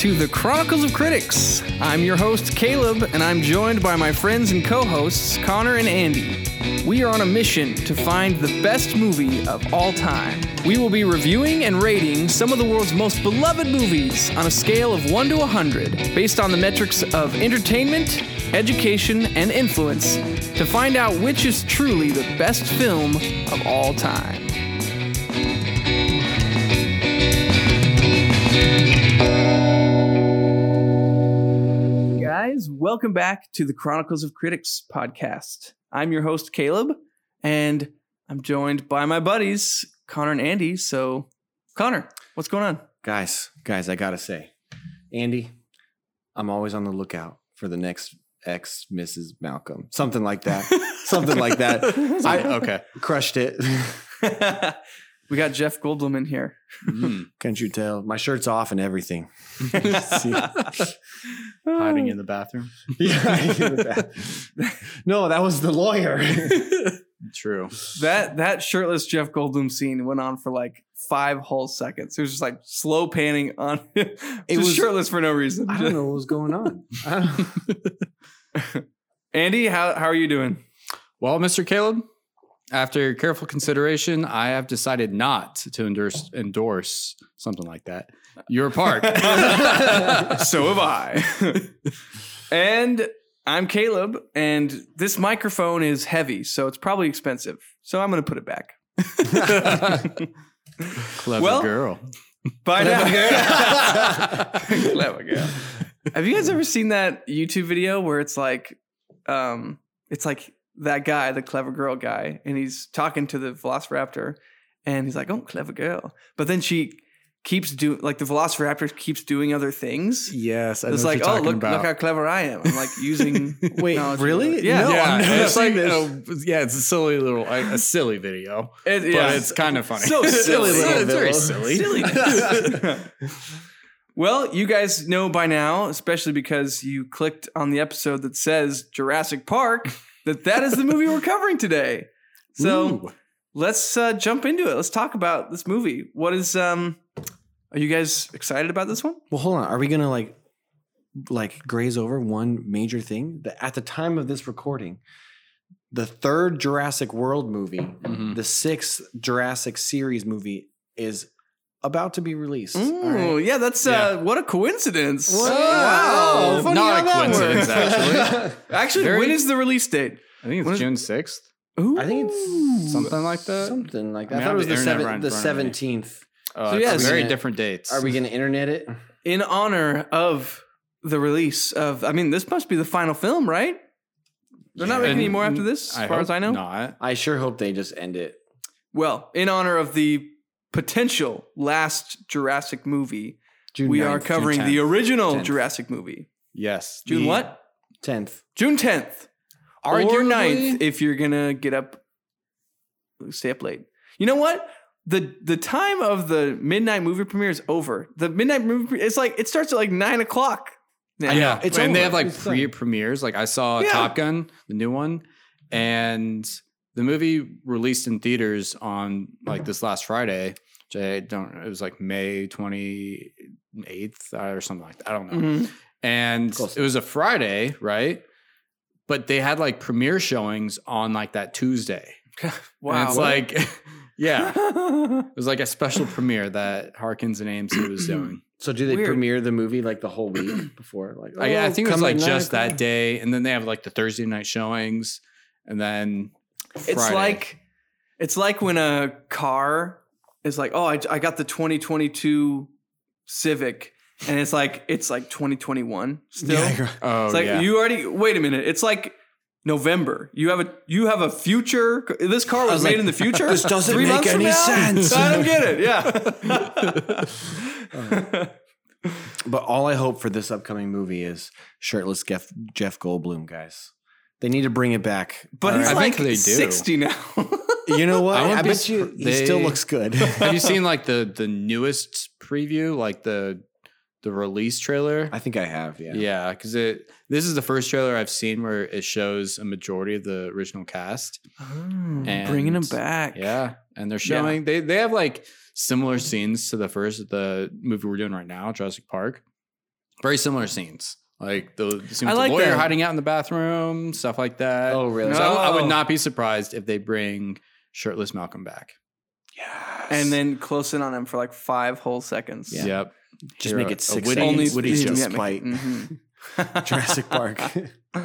To the Chronicles of Critics. I'm your host, Caleb, and I'm joined by my friends and co hosts, Connor and Andy. We are on a mission to find the best movie of all time. We will be reviewing and rating some of the world's most beloved movies on a scale of 1 to 100, based on the metrics of entertainment, education, and influence, to find out which is truly the best film of all time. Guys. Welcome back to the Chronicles of Critics podcast. I'm your host, Caleb, and I'm joined by my buddies, Connor and Andy. So, Connor, what's going on? Guys, guys, I gotta say, Andy, I'm always on the lookout for the next ex Mrs. Malcolm. Something like that. Something like that. I okay. crushed it. we got Jeff Goldblum in here. Mm. Can't you tell? My shirt's off and everything. Hiding in the bathroom. yeah. no, that was the lawyer. True. that that shirtless Jeff Goldblum scene went on for like five whole seconds. It was just like slow panning on it It was was- shirtless for no reason. I don't know what was going on. Andy, how how are you doing? Well, Mr. Caleb, after careful consideration, I have decided not to endorse endorse something like that. Your park. so have I. and I'm Caleb, and this microphone is heavy, so it's probably expensive. So I'm going to put it back. Clever Well- girl. Bye now. Clever girl. Have you guys ever seen that YouTube video where it's like, um, it's like that guy, the clever girl guy, and he's talking to the Velociraptor, and he's like, "Oh, clever girl," but then she keeps doing like the Velociraptor keeps doing other things. Yes, I know It's what like, you're oh, look, about. look how clever I am. I'm like using. Wait, really? Yeah. No, yeah, I've never it's like seen this. oh, yeah, it's a silly little a, a silly video, It- but yeah. it's kind of funny. So silly It's- little it's very video. silly. well, you guys know by now, especially because you clicked on the episode that says Jurassic Park, that that is the movie we're covering today. So Ooh. let's uh, jump into it. Let's talk about this movie. What is um? Are you guys excited about this one? well, hold on. Are we gonna like like graze over one major thing? That at the time of this recording, the third Jurassic World movie, Mhm. the sixth Jurassic series movie is about to be released. all Oh, right? yeah, that's Yeah. uh, what a coincidence! Wow. Wow. Funny Not how a that coincidence, works. actually. Actually, Very- when is the release date? I think it's is- June sixth. Ooh. I think it's Something like that. Something like I that. I, mean, I thought it was the, the seven, the front of me. seventeenth. Uh, So, it's very Are we different dates. Are we going to internet it? in honor of the release of. I mean, this must be the final film, right? They're not making any more after this, as far as I know. Not. I sure hope they just end it. Well, in honor of the potential last Jurassic movie, June we 9th, are covering June the original 10th. Jurassic movie. Yes. June what? 10th. June 10th. Or Arguably- 9th if you're going to get up, stay up late. You know what? The the time of the midnight movie premiere is over. The midnight movie, it's like, it starts at like nine o'clock. now. Yeah, It's and they have like It's pre done. premieres. Like I saw Yeah. Top Gun, the new one, and the movie released in theaters on like this last Friday. Which I don't. It was like May twenty eighth or something like that. I don't know. Mhm. And Close it was a Friday, right? But they had like premiere showings on like that Tuesday. Wow. And it's like, yeah, it was like a special premiere that Harkins and AMC was doing. So do they Weird. premiere the movie like the whole week before? Like I, I oh, think it was like just nine that day, and then they have like the Thursday night showings, and then It's like it's like when a car is like, oh, I, I got the 2022 Civic, and it's like it's like 2021 still. Yeah, oh it's like yeah, you already wait a minute. It's like November. You have a you have a future. This car was, was made like, in the future. "This doesn't Three make any sense. I don't get it. Yeah. But all I hope for this upcoming movie is shirtless Jeff, Jeff Goldblum, guys. They need to bring it back. but he's I right? like think they do. 60 now. you know what? I I, bet you surp- he still looks good. have you seen like the the newest preview, like the the release trailer. I think I have. Yeah. Yeah, because it this is the first trailer I've seen where it shows a majority of the original cast. Oh, bringing them back. Yeah, and they're Yeah. showing they they have like similar scenes to the first the movie we're doing right now, Jurassic Park. Very similar snes. Like the, the I like lawyer that. hiding out in the bathroom, stuff like that. Oh, really? So I, I would not be surprised if they bring shirtless Malcolm back. Yes. And then close in on him for like five whole seconds. Yeah. Yep. just Hear make it a six. witty- Only witty Woody's joke. just spite. Mhm. Jurassic Park.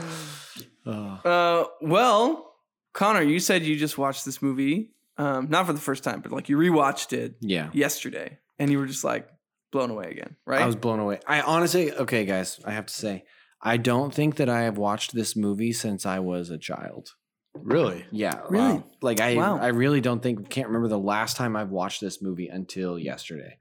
Oh. Uh, well, Connor, you said you just watched this movie, um, not for the first time, but like you rewatched it Yeah. yesterday, and you were just like blown away again, right? I was blown away. I honestly, okay, guys, I have to say, I don't think that I have watched this movie since I was a child. Really? Yeah, Really? wow. Like I, Wow. I really don't think can't remember the last time I've watched this movie until yesterday.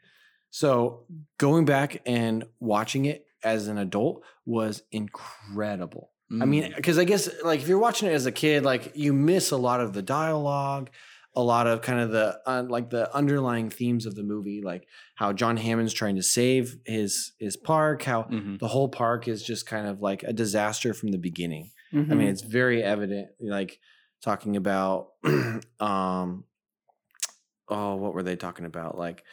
So going back and watching it as an adult was incredible. I mean, Mm. because I guess like if you're watching it as a kid, like you miss a lot of the dialogue, a lot of kind of the uh, like the underlying themes of the movie, like how John Hammond's trying to save his his park, how Mhm. the whole park is just kind of like a disaster from the beginning. I Mhm. mean, it's very evident, like talking about, um, oh, what were they talking about? Like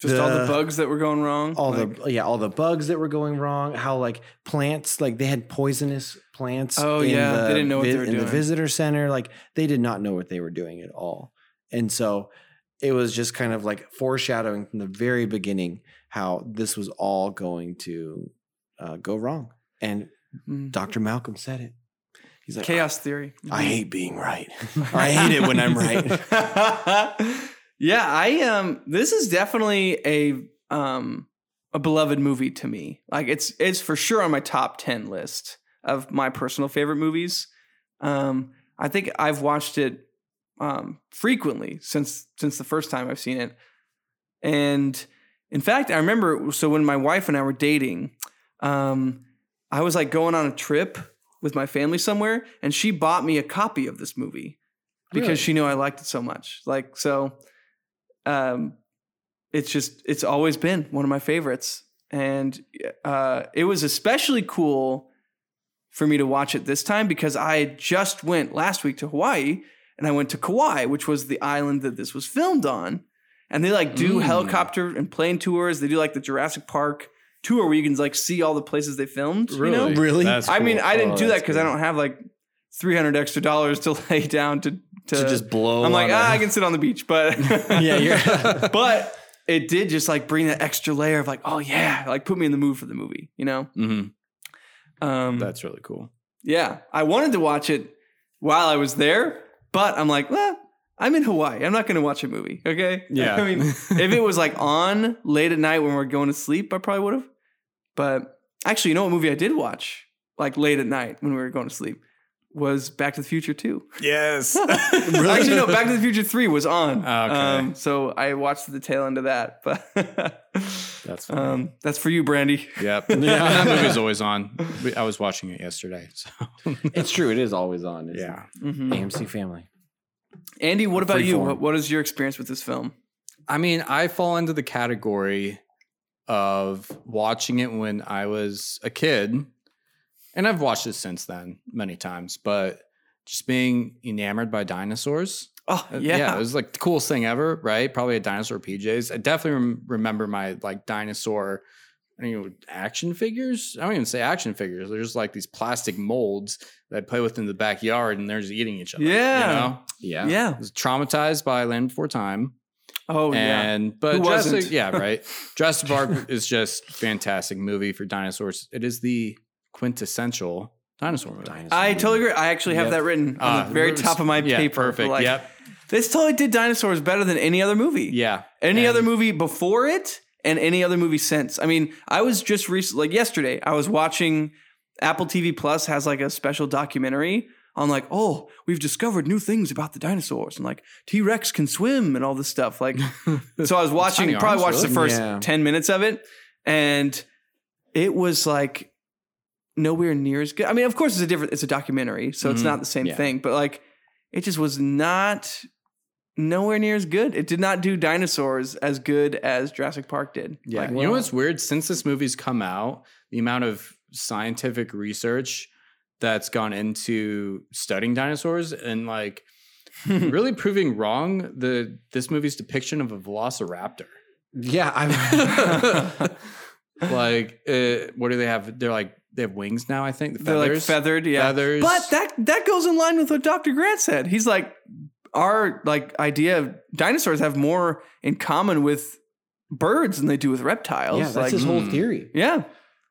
just all the the- bugs that were going wrong. all like- the yeah, all the bugs that were going wrong. How like plants, like they had poisonous plants. Oh, yeah. They didn't know what they were in the visitor center. Like they did not know what they were doing at all, and so it was just kind of like foreshadowing from the very beginning how this was all going to uh, go wrong. And Mhm. Dr. Malcolm said it. He's like, chaos theory. I hate being right. I hate it when I'm right. yeah, I um this is definitely a um a beloved movie to me. Like it's it's for sure on my top 10 list of my personal favorite movies. Um I think I've watched it um frequently since since the first time I've seen it. And in fact, I remember so when my wife and I were dating, um I was like going on a trip with my family somewhere and she bought me a copy of this movie because Really? she knew I liked it so much. Like so um it's just it's always been one of my favorites and uh it was especially cool for me to watch it this time because I just went last week to Hawaii and I went to Kauai, which was the island that this was filmed on. And they like do Mm. helicopter and plane tours. They do like the Jurassic Park tour where you can like see all the places they filmed. You know? Really? That's I mean. I didn't Oh, do that because I don't have like 300 extra dollars to lay down to, to, to just blow. I'm like, on ah, a- I can sit on the beach, but Yeah, you're- but it did just like bring that extra layer of like, oh yeah, like put me in the mood for the movie, you know? Mhm. Um, That's really cool. yeah, I wanted to watch it while I was there, but I'm like, well, I'm in Hawaii. I'm not going to watch a movie. Okay. Yeah. I mean, if it was like on late at night when we're going to sleep, I probably would have. But actually, you know what movie I did watch like late at night when we were going to sleep was Back to the Future 2. Yes. Actually, no, Back to the Future 3 was on. Okay. Um, so I watched the tail end of that. But That's funny. um, that's for you, Brandy. Yep. Yeah. that movie's always on. I was watching it yesterday. So it's true. It is always on. It's yeah. Mhm. AMC Family. Andy, what about you? What, what is your experience with this film? I mean, I fall into the category of watching it when I was a kid, and I've watched it since then many times, but just being enamored by dinosaurs. Oh, Uh, yeah. it was like the coolest thing ever, right? Probably a dinosaur PJs. I definitely rem- remember my like dinosaur, you know, action figures. I don't even say action figures. They're just like these plastic molds that I play with in the backyard, and they're just eating each other. Yeah. you know? Yeah. yeah. I was traumatized by Land Before Time. Oh, yeah. and but Who Jurassic, wasn't? yeah, right. Jurassic Park is just fantastic movie for dinosaurs. It is the quintessential dinosaur movie. Dinosaur I movie. totally agree. I actually have Yep. that written on Ah, the very it's- top of my yeah, paper. Perfect. Like, yep. This totally did dinosaurs better than any other movie. Yeah. Any And- other movie before it and any other movie since. I mean, I was just recently, like yesterday, I was watching Apple TV Plus has like a special documentary on like, oh, we've discovered new things about the dinosaurs and like T Rex can swim and all this stuff. Like, so I was watching, probably arms, watched the first Yeah. 10 minutes of it, and it was like nowhere near as good. I mean, of course, it's a different, it's a documentary, so it's Mhm. not the same Yeah. thing, but like, it just was not nowhere near as good. It did not do dinosaurs as good as Jurassic Park did. Yeah, Like, you know what's weird? Since this movie's come out, the amount of scientific research that's gone into studying dinosaurs and like really proving wrong the this movie's depiction of a velociraptor. Yeah, I Like, uh, what do they have? They're like they have wings now. I think the They're like feathers. feathered, yeah. Feathers. But that that goes in line with what Dr. Grant said. He's like, our like idea of dinosaurs have more in common with birds than they do with reptiles. yeah, that's like, his whole mm. theory. yeah,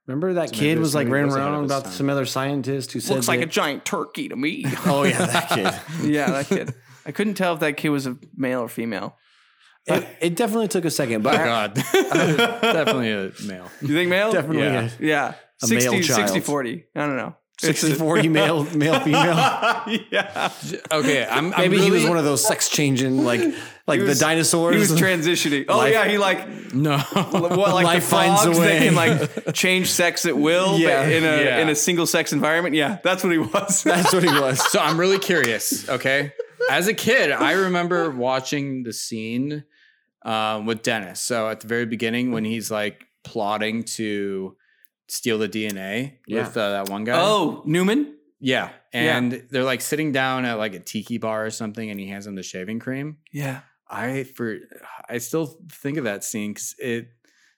Remember that So maybe kid was like somebody running around about time. some other scientist who said looks like a giant turkey to me. Oh yeah, that kid. yeah, that kid. I couldn't tell if that kid was a male or female. it, it definitely took a second, oh but god, definitely a male. You think male? definitely Yeah. a Yeah. A 60, male child. 60 40. I don't know. 60 40 male male female. yeah. Okay, I'm, I'm Maybe he was one of those sex changing like like was- the dinosaurs. He was transitioning. Oh Life- yeah, he like no. what like Life the finds a frogs that can like change sex at will Yeah. in a Yeah. in a single sex environment. Yeah, that's what he was. That's what he was. So I'm really curious. Okay, as a kid, I remember watching the scene um, with Dennis. So at the very beginning, when he's like plotting to steal the DNA Yeah. with uh, that one guy. oh, Newman? yeah, and they're like sitting down at like a tiki bar or something, and he hands him the shaving cream. Yeah. I for I still think of that scene because it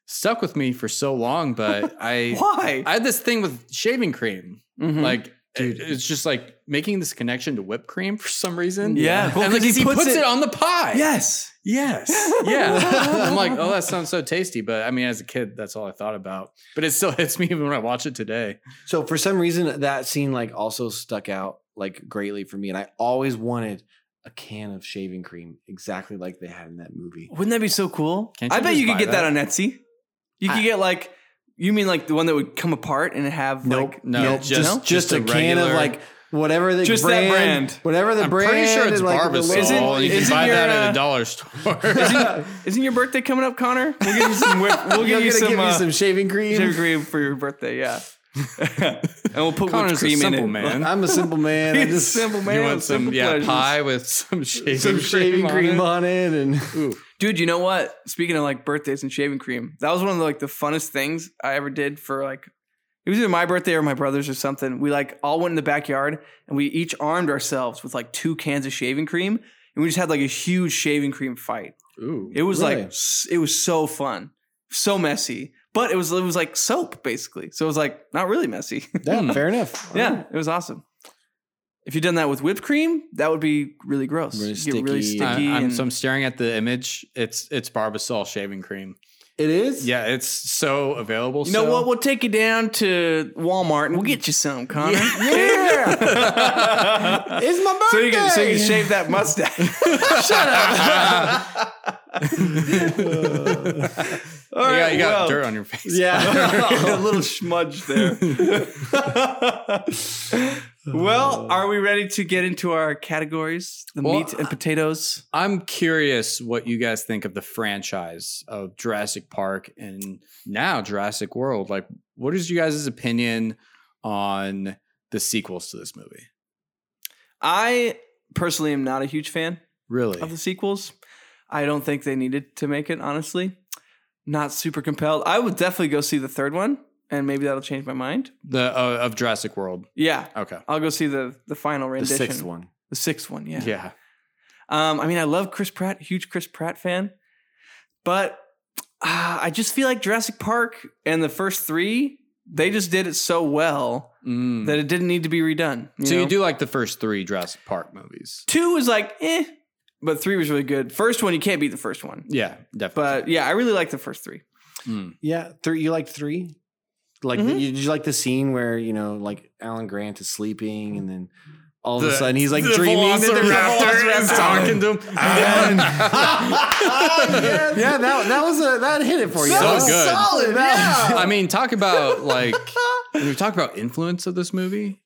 stuck with me for so long. But I Why? I had this thing with shaving cream. Mhm. Like, dude, it's just like making this connection to whipped cream for some reason. Yeah. Well, and like 'cause he, he puts, puts it, it- on the pie. yes. Yes. Yeah. I'm like, oh, that sounds so tasty. But I mean, as a kid, that's all I thought about. But it still hits me even when I watch it today. So for some reason that scene like also stuck out like greatly for me and I always wanted a can of shaving cream exactly like they had in that movie. Wouldn't that be so cool? Can't I bet you could get that? that? on Etsy. You could I- get like you mean like the one that would come apart and have Nope. like No, Nope, just- just just just, a a, can of like whatever the Just that brand, brand. whatever the brand. I'm brand. pretty sure it's like, the Barbasol. little- Isn't- you can isn't buy your, that at uh, a dollar store. Isn't, isn't your birthday coming up, Connor? We'll give you some. whip, we'll You're give you some, give uh, you some shaving cream. shaving cream for your birthday. Yeah, and we'll put Connor's whipped a cream in simple it. man. I'm a simple man. I He's a just simple man. you with want some simple yeah pleasures. pie with some shaving some shaving cream on on it, and Ooh. Dude, you know what? Speaking of like birthdays and shaving cream, that was one of the, like the funnest things I ever did for like it was either my birthday or my brother's or something. We like all went in the backyard and we each armed ourselves with like two cans of shaving cream and we just had like a huge shaving cream fight. Ooh. It was Really? like it was so fun, so messy, but it was it was like soap basically. So it was like not really messy. yeah, fair enough. yeah, it was awesome. If you'd done that with whipped cream, that would be really gross. Really It'd get really sticky. I- I'm, and- so I'm staring at the image. It's it's Barbasol shaving cream. it is. Yeah, it's so available. You know so- what? We'll take you down to Walmart and we'll get you some, Connor. Yeah. it's my birthday. so you can so you can shave that mustache. All You got, you got well, dirt on your face. Yeah. a little smudge there. well, are we ready to get into our categories? The Well, meat and potatoes. I'm curious what you guys think of the franchise of Jurassic Park and now Jurassic World. Like, what is you guys' opinion on the sequels to this movie? I personally am not a huge fan Really? of the sequels. I don't think they needed to make it, honestly. Not super compelled. I would definitely go see the third one, and maybe that'll change my mind. The uh, of Jurassic World. Yeah, Okay. I'll go see the the final rendition. the sixth one. The sixth one, yeah. Yeah. Um, I mean, I love Chris Pratt, huge Chris Pratt fan, but uh, I just feel like Jurassic Park and the first three, they just did it so well Mm. that it didn't need to be redone. so know? you do like the first three Jurassic Park movies? two was like eh, but three was really good. First one, you can't beat the first one, Yeah, definitely. but yeah, I really like the first three. Mm. Yeah, three. You liked three? Like, Mhm. you, did you like the scene where you know, like Alan Grant is sleeping, and then all of The- a sudden he's like the dreaming that there's a Velociraptor is talking to him. yeah, that that was a that hit it for you. So That was good. solid. Yeah, I mean, talk about like when we talk about influence of this movie,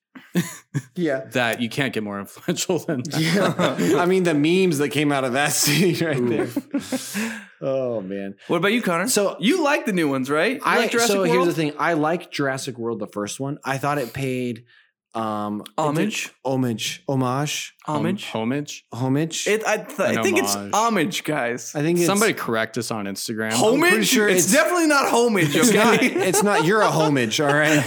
yeah. that you can't get more influential than that. Yeah. I mean the memes that came out of that scene right there. Oh man. What about you, Connor? So you like the new ones, right? You I like Jurassic so World? here's the thing. I like Jurassic World, the first one. I thought it paid Um, Homage. homage, homage, Homage. homage. homage. It, I, th- I An think it's homage. homage, guys. I think it's, Somebody correct us on Instagram. homage? sure it's, it's- definitely not homage. It's not. Okay. It's not. You're a homage. All right.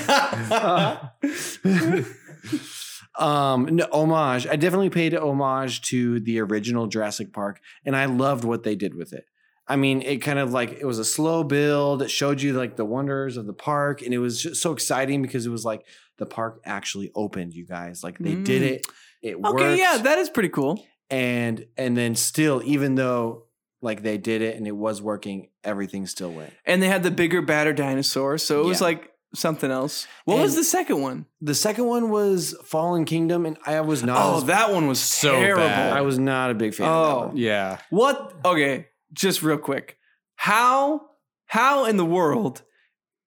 um, no, homage. I definitely paid homage to the original Jurassic Park, and I loved what they did with it. I mean, it kind of like it was a slow build. It showed you like the wonders of the park, and it was just so exciting because it was like the park actually opened. You guys, like they did Mm. it. It worked. okay, yeah, that is pretty cool. and and then still, even though like they did it and it was working, everything still went. And they had the bigger, badder dinosaur, so it was like something else. What was the second one? The second one was Fallen Kingdom, and I was not. Oh, that one was So terrible. bad. I was not a big fan. Oh. of that. Oh. Yeah. What? Okay, just real quick. How how in the world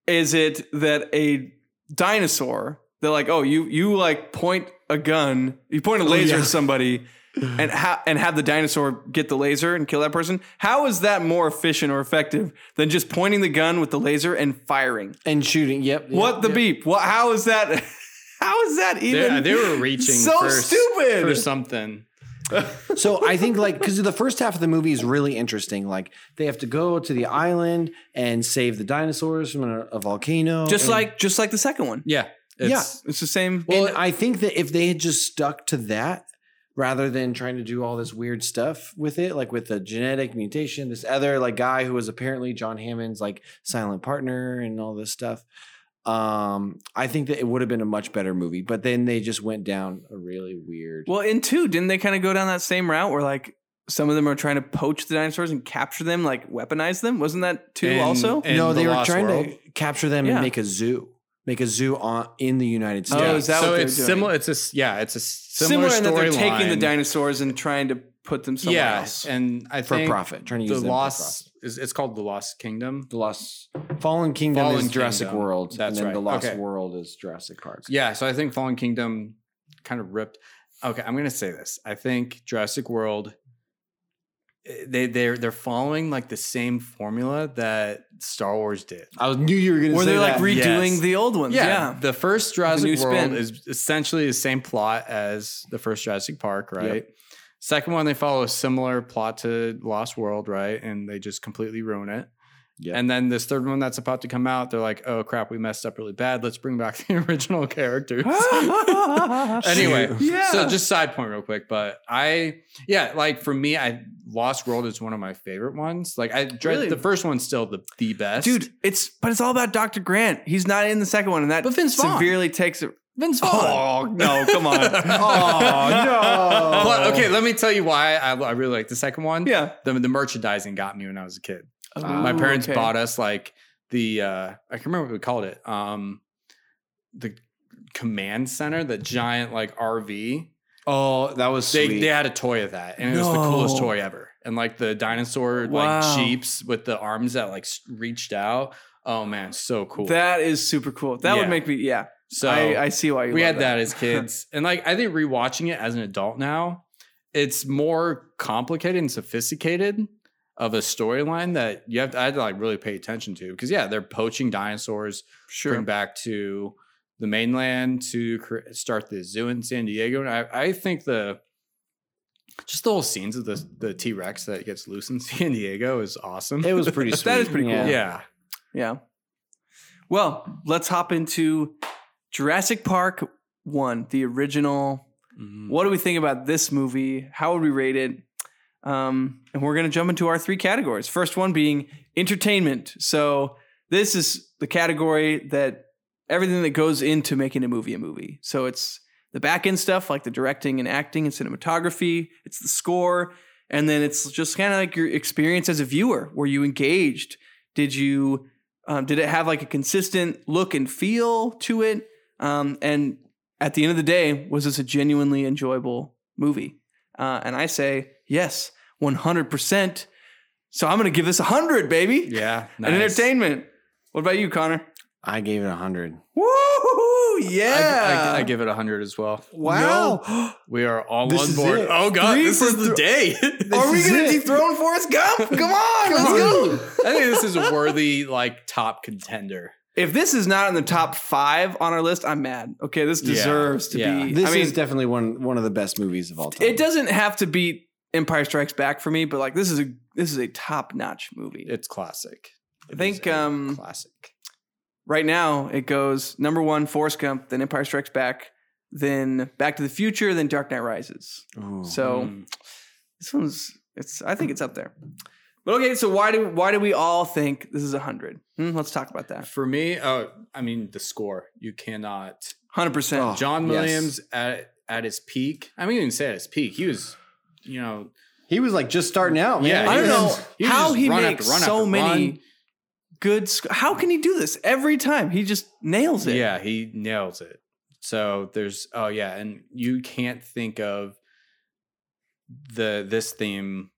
is it that a dinosaur they're like, "Oh, you you like point a gun, you point a oh, laser yeah. at somebody and ha- and have the dinosaur get the laser and kill that person? How is that more efficient or effective than just pointing the gun with the laser and firing? and shooting. Yep. yep, what the yep. beep? What how is that how is that even They, they were reaching so for, stupid? for something. So I think like because the first half of the movie is really interesting. Like they have to go to the island and save the dinosaurs from a, a volcano. just and- like just like the second one. Yeah. It's, It's the same. and I think that if they had just stuck to that rather than trying to do all this weird stuff with it, like with the genetic mutation, this other like guy who was apparently John Hammond's like silent partner and all this stuff. Um, I think that it would have been a much better movie, but then they just went down a really weird. Well, in two, didn't they kind of go down that same route where like some of them are trying to poach the dinosaurs and capture them, like weaponize them? Wasn't that two And- also? and no, The they were trying World. to capture them Yeah. and make a zoo, make a zoo on in the United States. Oh, is that so what they're it's doing? similar. It's a s- yeah. It's a similar, Similar, in that they're taking the dinosaurs and trying to put them somewhere Yeah, else. and I for think profit, trying to the use them for lost profit. is it's called the Lost Kingdom. The Lost Fallen Kingdom Fallen is Jurassic World, That's and then right. the Lost Okay. World is Jurassic Park. Yeah, so I think Fallen Kingdom kind of ripped. Okay, I'm gonna say this. I think Jurassic World. Eh, They they're they're following like the same formula that Star Wars did. I knew you were going to Were say they like that. redoing Yes. the old ones? Yeah. the first Jurassic new World spin. is essentially the same plot as the first Jurassic Park, right? Second one, they follow a similar plot to Lost World, right? And they just completely ruin it. Yep. And then this third one that's about to come out, they're like, "Oh crap, we messed up really bad. Let's bring back the original characters." anyway, Yeah. so just side point real quick, but I yeah, like for me, I Lost World is one of my favorite ones. Like I dread Really? the first one's still the the best, Dude, it's but it's all about Dr. Grant. He's not in the second one, and that But Vince Vaughn. severely takes it. Vince oh, Vaughn. Oh no, come on. Oh, no. But okay, let me tell you why I, I really like the second one. yeah. The, the merchandising got me when I was a kid. My parents okay. bought us like the uh I can remember what we called it. Um the command center, the giant like RV. Oh, that was They sweet. they had a toy of that, and it was the coolest toy ever. And like the dinosaur Wow. like jeeps with the arms that like reached out. Oh man, so cool. That is super cool. That Yeah. would make me. Yeah. so I, I see why you. we had that as kids, and like I think rewatching it as an adult now, it's more complicated and sophisticated of a storyline that you have to, I had to like really pay attention to because yeah, they're poaching dinosaurs, Sure. bring back to the mainland to cre- start the zoo in San Diego, and I, I think the just the whole scenes of the the T Rex that gets loose in San Diego is awesome. it was pretty. That is pretty cool. Yeah. yeah. Yeah. Well, let's hop into Jurassic Park 1, the original. Mhm. What do we think about this movie? How would we rate it? Um, and we're going to jump into our three categories. First one being entertainment. So, this is the category that everything that goes into making a movie a movie. So, it's the back end stuff like the directing and acting and cinematography, it's the score, and then it's just kind of like your experience as a viewer. Were you engaged? Did you um, did it have like a consistent look and feel to it? Um, and at the end of the day, was this a genuinely enjoyable movie? Uh, and I say yes, one hundred percent. So I'm gonna give this a hundred, baby. Yeah, An entertainment. What about you, Connor? I gave it a hundred. Woo! Yeah. I, I give it a hundred as well. wow. We are all This on board. it. Oh god, Three this for is the day. Are we gonna it. dethrone Forrest Gump? Come on, let's go. I think this is a worthy like top contender. if this is not in the top five on our list, I'm mad. Okay, this Yeah, deserves to yeah. be. This I mean, is definitely one one of the best movies of all time. it doesn't have to beat Empire Strikes Back for me, but like this is a this is a top notch movie. It's classic. I think, It is a um, classic. right now it goes number one Forrest Gump, then Empire Strikes Back, then Back to the Future, then Dark Knight Rises. Ooh. So Mm. this one's it's I think it's up there. But okay, so why do why do we all think this is a hundred? Hmm, let's talk about that. For me, uh, I mean the score. You cannot. Hundred percent. Oh. John yes. Williams at at his peak. I mean, even say at his peak, he was, you know, he was like just starting out, man. Yeah, I don't know was- how just he run makes after run so many run. good. Sc- how can he do this every time? He just nails it. Yeah, he nails it. So there's oh yeah, and you can't think of the this theme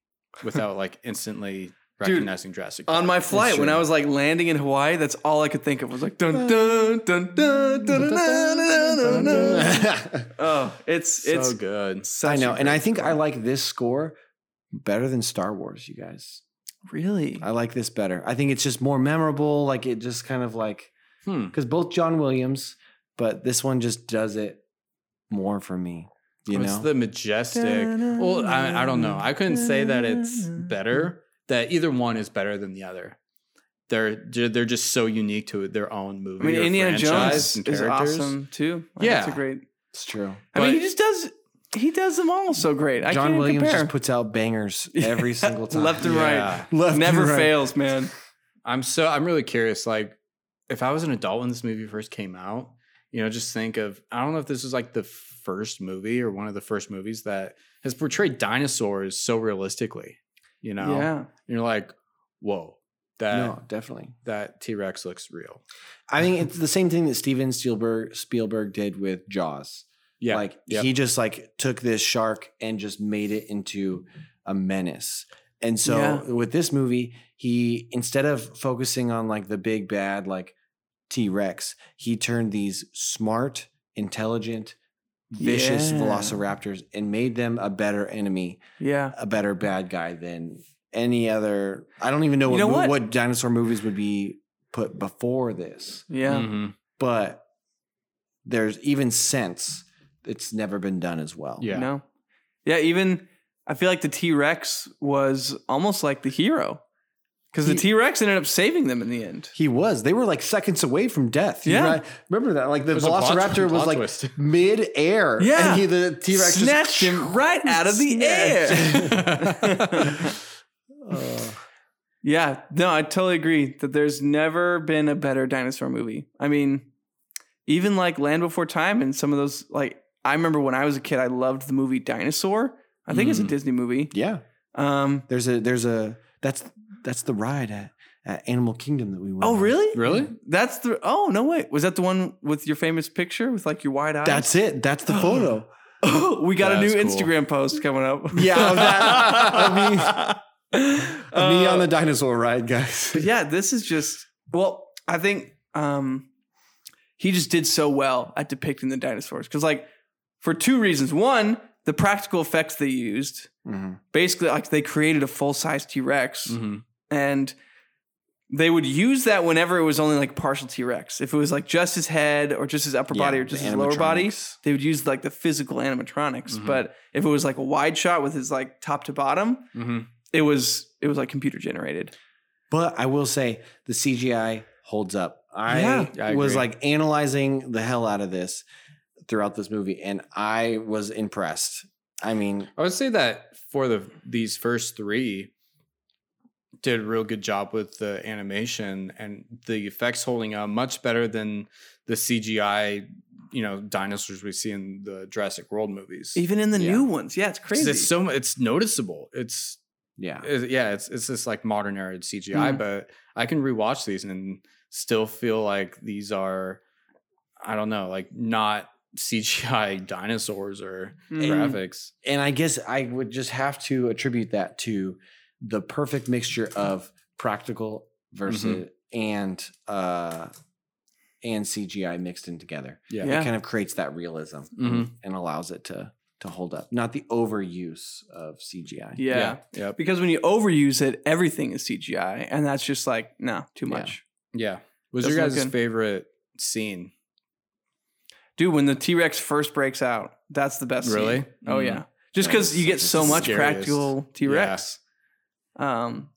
without like instantly recognizing Dude, Jurassic Park. On my flight, when I was like landing in Hawaii, that's all I could think of was like dun dun dun dun dun dun dun. Oh, it's it's so good. I know, and I think. I like this score better than Star Wars. You guys, really? I like this better. I think it's just more memorable. Like it just kind of like because both John Williams, but this one just does it more for me. You know, it's the majestic. Well, I, I don't know. I couldn't say that it's better that either one is better than the other. They're they're they're just so unique to their own movie. I mean, or Indiana Jones is awesome too. Like, Yeah. it's a great. it's true. I mean, he just does. He does them all so great. I John can't Williams compare. just puts out bangers every single time. Left and Yeah. right. Left and Never right. fails, man. I'm so I'm really curious. Like, if I was an adult when this movie first came out, you know, just think of I don't know if this is like the first movie or one of the first movies that has portrayed dinosaurs so realistically. You know, Yeah. And you're like, whoa, that no, definitely. that T Rex looks real. I think it's the same thing that Steven Spielberg Spielberg did with Jaws. Yeah, Like Yep. he just like took this shark and just made it into a menace. And so Yeah. with this movie, he instead of focusing on like the big bad like T-Rex, he turned these smart, intelligent, vicious Yeah. velociraptors and made them a better enemy, Yeah. a better bad guy than any other I don't even know, what, know what? what dinosaur movies would be put before this. Yeah. Mhm. But there's even since it's never been done as well. Yeah. No. Yeah. Even I feel like the T Rex was almost like the hero because the T Rex ended up saving them in the end. He was. They were like seconds away from death. You Yeah. right- Remember that? Like the It was a plot- Velociraptor was plot like twist. mid air. Yeah. And he, the T Rex snatched him right out of the air. yeah, no, I totally agree that there's never been a better dinosaur movie. I mean, even like Land Before Time and some of those, like, I remember when I was a kid, I loved the movie Dinosaur. I think it's a Mm. Disney movie. Yeah. Um, There's a there's a that's that's the ride at, at Animal Kingdom that we went. oh, on. really? Really? That's the, oh, no, wait. Was that the one with your famous picture with like your wide eyes? That's it. That's the photo. we got a new cool. Instagram post coming up. Yeah, of that- of me- Uh, Me on the dinosaur ride, guys. But yeah, this is just well, I think um he just did so well at depicting the dinosaurs cuz like for two reasons. One, the practical effects they used. Mhm. Basically like they created a full-size T-Rex Mhm. And they would use that whenever it was only like partial T-Rex. If it was like just his head or just his upper body Yeah, or just the his lower body, animatronics. they would use like the physical animatronics. Mhm. But if it was like a wide shot with his like top to bottom, Mhm. it was it was like computer generated. But I will say the CGI holds up. I, Yeah, I was agree. like analyzing the hell out of this throughout this movie, and I was impressed. I mean, I would say that for the these first three did a real good job with the animation and the effects holding up much better than the CGI, you know, dinosaurs we see in the Jurassic World movies. Even in the Yeah. new ones. Yeah, it's crazy. It's so it's noticeable. It's yeah, it- yeah, it's it's this like modern era CGI, Mhm. but I can rewatch these and still feel like these are I don't know, like not CGI dinosaurs or Mhm. graphics. and I guess I would just have to attribute that to the perfect mixture of practical versus and uh and CGI mixed in together. Yeah. Yeah. It kind of creates that realism Mhm. and allows it to to hold up, not the overuse of CGI. yeah. Yeah. Yep. Because when you overuse it, everything is CGI. And that's just like, no, too much. Yeah. Was your Doesn't look guys' good. favorite scene? Dude, when the T Rex first breaks out, that's the best. scene. Really? Oh Mm. yeah. Just because you get so much scariest. practical T Rex. Um,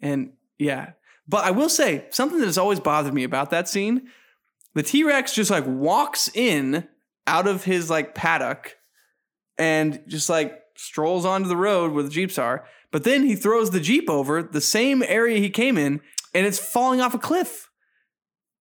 and yeah, but I will say something that has always bothered me about that scene: the T Rex just like walks in out of his like paddock and just like strolls onto the road where the jeeps are. But then he throws the jeep over the same area he came in, and it's falling off a cliff.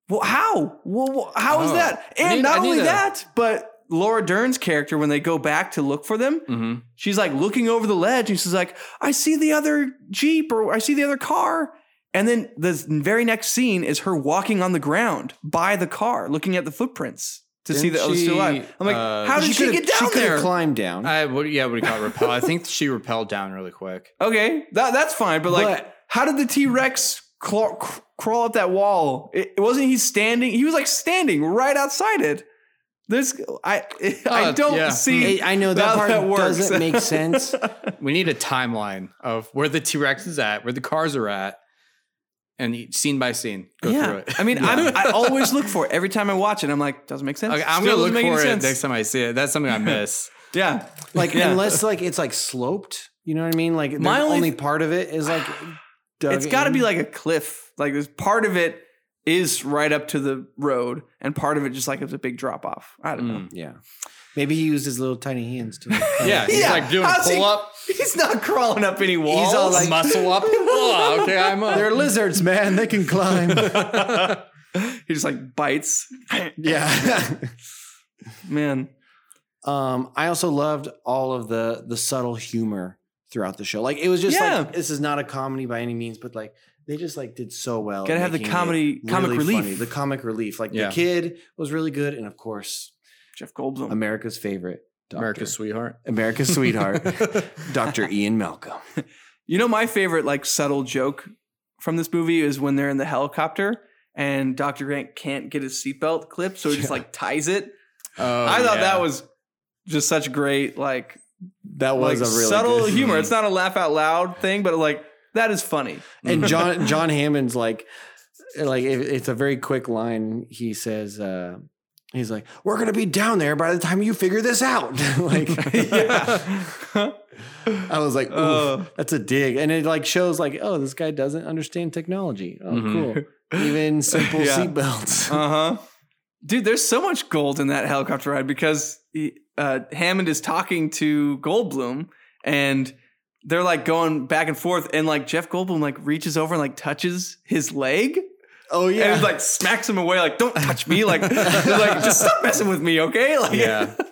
Well, how? Well, how is Oh. that? And not only that, but Laura Dern's character, when they go back to look for them, Mm-hmm. she's like looking over the ledge and she's like, I see the other Jeep or I see the other car. And then the very next scene is her walking on the ground by the car, looking at the footprints to see Didn't that it was still alive. I'm like, uh, how did she, could've- get down she could've there? climbed down. I what? Yeah, what do you call it? Repel? I think she repelled down really quick. okay, that, that's fine. But like, But- how did the T Rex crawl, crawl up that wall? It, it wasn't he standing? He was like standing right outside it. This I I Uh, don't yeah. see. I I know that how part that works. doesn't make sense. We need a timeline of where the T Rex is at, where the cars are at, and scene by scene go through it. I mean, I'm, I always look for it every time I watch it. I'm like, doesn't make sense. Okay, I'm Still gonna look for it sense. next time I see it. That's something I miss. Yeah, Like Yeah. unless like it's like sloped, you know what I mean? Like My only- only, part of it is like dug it's got to be like a cliff. Like there's part of it is right up to the road, and part of it just like it's a big drop off. I don't know. Mm. yeah. Maybe he used his little tiny hands to Yeah, he's Yeah, like doing a how's he- pull up, He's not crawling up any walls. He's all like- muscle up. Oh, okay, I'm up. They're lizards, man. They can climb. he just like bites. yeah. Man, Um, I also loved all of the the subtle humor throughout the show. Like it was just Yeah. like this is not a comedy by any means, but like they just like did so well. Gotta have the comedy- comic really relief. funny. The comic relief. Like Yeah. the kid was really good, and of course, Jeff Goldblum. America's favorite, doctor. America's sweetheart. America's sweetheart, Doctor Ian Malcolm. You know, my favorite like subtle joke from this movie is when they're in the helicopter and Dr. Grant can't get his seatbelt clipped, so he just Yeah. like ties it. Oh, I thought yeah. that was just such great, like, That was like a really subtle good humor. scene. It's not a laugh out loud thing, but like that is funny. and John John Hammond's like like it, it's a very quick line. He says uh he's like, "We're going to be down there by the time you figure this out." like yeah. I was like, Oof, Uh. that's a dig. And it like shows like, oh, this guy doesn't understand technology. Oh, Mhm. cool. Even simple Yeah. seatbelts. Uh huh. Dude, there's so much gold in that helicopter ride because he, uh, Hammond is talking to Goldblum and they're like going back and forth, and like Jeff Goldblum like reaches over and like touches his leg. oh yeah, And he like smacks him away, like, don't touch me. Like, like, just stop messing with me, okay? Like, Yeah.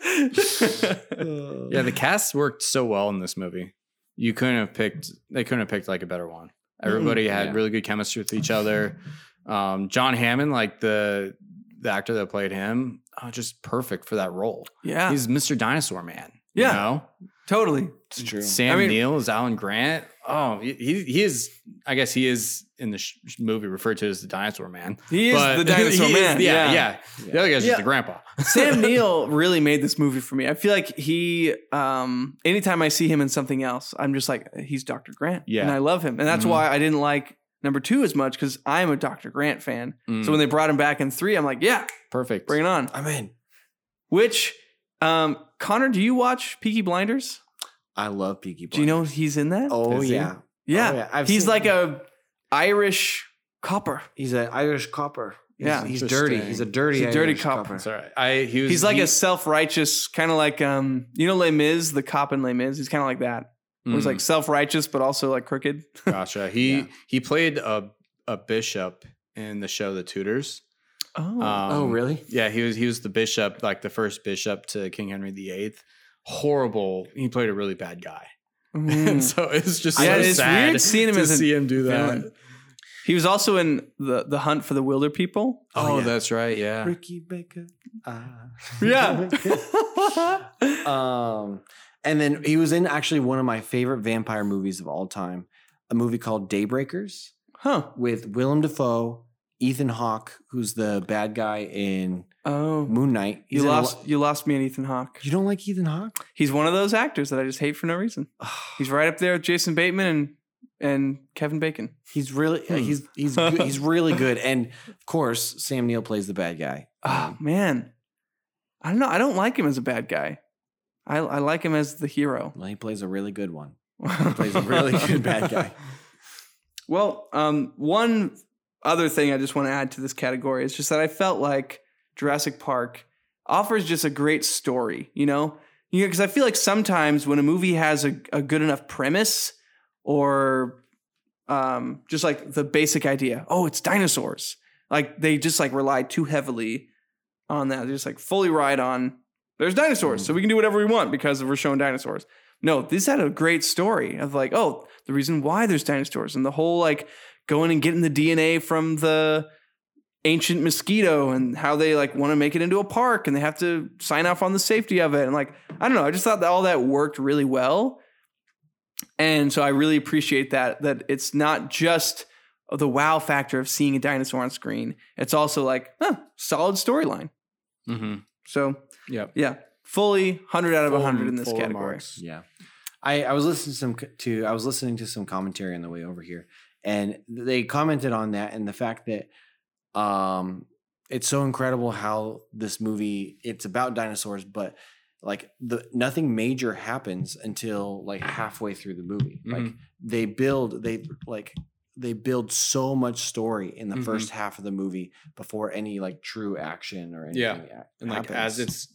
Yeah, the cast worked so well in this movie. You couldn't have picked. They couldn't have picked like a better one. Everybody had yeah. really good chemistry with each other. Um, John Hammond, like the the actor that played him, oh, just perfect for that role. yeah, He's Mr. Dinosaur Man. Yeah. You know? Totally. it's true. Sam I mean- Neill is Alan Grant. Oh, he, he he is. I guess he is in the sh- movie referred to as the Dinosaur Man. He is But the dinosaur he is- man. yeah, yeah, The other guy's Yeah. just the grandpa. Sam Neill really made this movie for me. I feel like he, um, anytime I see him in something else, I'm just like, he's Dr. Grant. Yeah. And I love him. And that's Mhm. why I didn't like number two as much because I'm a Dr. Grant fan. Mm, So when they brought him back in three, I'm like, yeah, perfect. bring it on. I'm in. Which, um, Connor, do you watch Peaky Blinders? I love Peaky Blinders. Do you know he's in that? Oh, Is he? yeah. yeah. Oh, yeah. I've he's seen- like a Irish copper. He's an Irish copper. He's, Yeah. He's dirty. He's a dirty He's a dirty Irish copper. copper. Sorry, I he was. He's like he- a self-righteous, kind of like, um, you know, Les Mis, the cop in Les Mis. He's kind of like that. Where He's Mm. like self-righteous, but also like crooked. Gotcha. He Yeah. he played a a bishop in the show The Tudors. Oh. Um, oh, really? Yeah, he was he was the bishop, like the first bishop to King Henry VIII. Horrible. He played a really bad guy, Mm. and so it's just Yeah, so it's sad weird seeing him to as a see him do that. villain. He was also in the the Hunt for the Wilderpeople. Oh, yeah. that's right. Yeah. Ricky Baker. Ah. Yeah. um, and then he was in actually one of my favorite vampire movies of all time, a movie called Daybreakers huh. with Willem Dafoe, Ethan Hawke, who's the bad guy in Oh. Moon Knight. He's You lost lo- you lost me in Ethan Hawke. you don't like Ethan Hawke? He's one of those actors that I just hate for no reason. He's right up there with Jason Bateman and and Kevin Bacon. He's really Hmm. he's he's good, he's really good, and of course Sam Neill plays the bad guy. Oh man, I don't know. I don't like him as a bad guy. I, I like him as the hero. well, he plays a really good one. He plays a really good bad guy. Well, um, one other thing I just want to add to this category is just that I felt like Jurassic Park offers just a great story, you know? You know, because I feel like sometimes when a movie has a, a good enough premise or um, just like the basic idea, oh, it's dinosaurs. Like they just like rely too heavily on that. They just like fully ride on there's dinosaurs, so we can do whatever we want because we're showing dinosaurs. No, this had a great story of like, oh, the reason why there's dinosaurs and the whole like going and getting the DNA from the ancient mosquito and how they like want to make it into a park and they have to sign off on the safety of it. And like, I don't know, I just thought that all that worked really well. And so I really appreciate that, that it's not just the wow factor of seeing a dinosaur on screen. It's also like, huh, solid storyline. Mm-hmm. So yeah, yeah, fully 100 out of Full- 100 in this category. remarks. Yeah, I I was listening to some to I was listening to some commentary on the way over here, and they commented on that and the fact that um it's so incredible how this movie it's about dinosaurs, but like the nothing major happens until like halfway through the movie. Like Mhm. they build they like they build so much story in the Mhm. first half of the movie before any like true action or anything. Yeah. and like as it's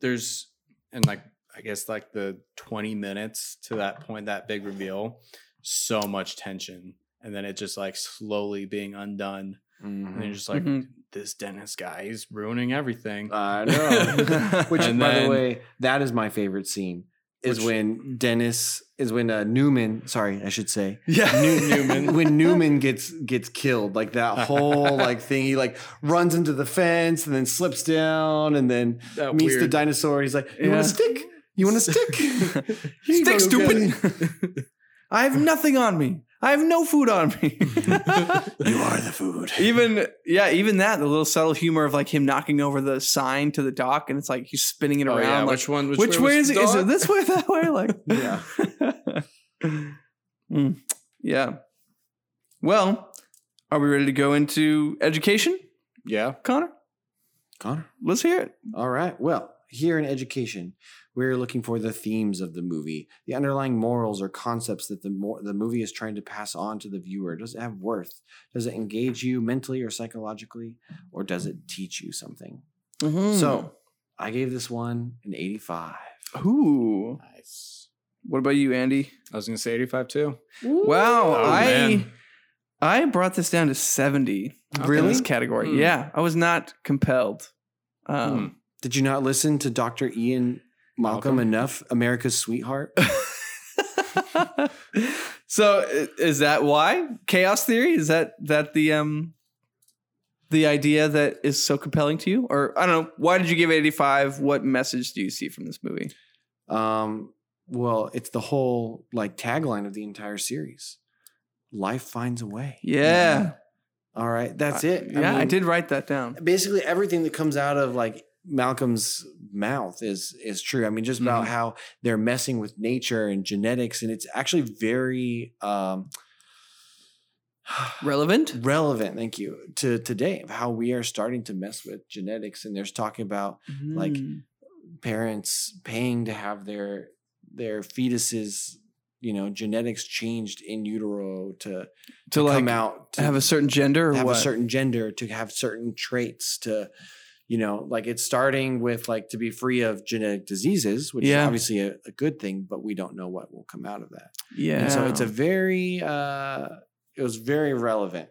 there's and like I guess like the 20 minutes to that point, that big reveal, so much tension. And then it just like slowly being undone. And Mhm. you're just like, Mhm. this Dennis guy, he's ruining everything. I know. Which, And by the way, that is my favorite scene. Is Which- when Dennis is when uh, Newman. Sorry, I should say Yeah. New- Newman. when Newman gets gets killed, like that whole like thing. He like runs into the fence and then slips down and then That meets the dinosaur. He's like, "You Yeah. want a stick? You want a stick? Stick, stupid. I have nothing on me. I have no food on me. you are the food. even yeah, even that the little subtle humor of like him knocking over the sign to the dock, and it's like he's spinning it Oh, around. yeah, like, which one? Which, which, way, was is it? Is it this way, that way? Like Yeah. Mm, yeah. Well, are we ready to go into education, Yeah. Connor? Connor. Let's hear it. All right. Well, here in education, we're looking for the themes of the movie, the underlying morals or concepts that the mo- the movie is trying to pass on to the viewer. Does it have worth? Does it engage you mentally or psychologically, or does it teach you something? So, I gave this one an 85. ooh, Nice. what about you, Andy? I was gonna say 85 too. Wow, Oh, I man. I brought this down to seventy. Okay. In this category, Hmm. yeah, I was not compelled. Um, Did you not listen to Dr. Ian Malcolm, Malcolm? enough? America's sweetheart. so is that why chaos theory? Is that that the um the idea that is so compelling to you, or I don't know? Why did you give eighty five? What message do you see from this movie? Um, well, it's the whole like tagline of the entire series. Life finds a way. Yeah, All right, that's I- it. Yeah, I, mean, did write that down. Basically, everything that comes out of like Malcolm's mouth is is true. I mean, just about Mhm. how they're messing with nature and genetics, and it's actually very um, Relevant. relevant. Thank you to today of how we are starting to mess with genetics, and there's talking about Like, Mm. parents paying to have their their fetuses, you know, genetics changed in utero to, to to like come out to have a certain gender or have what? a certain gender, to have certain traits, to you know, like it's starting with like to be free of genetic diseases, which Yeah. is obviously a, a good thing, but we don't know what will come out of that. yeah. And so it's a very uh it was very relevant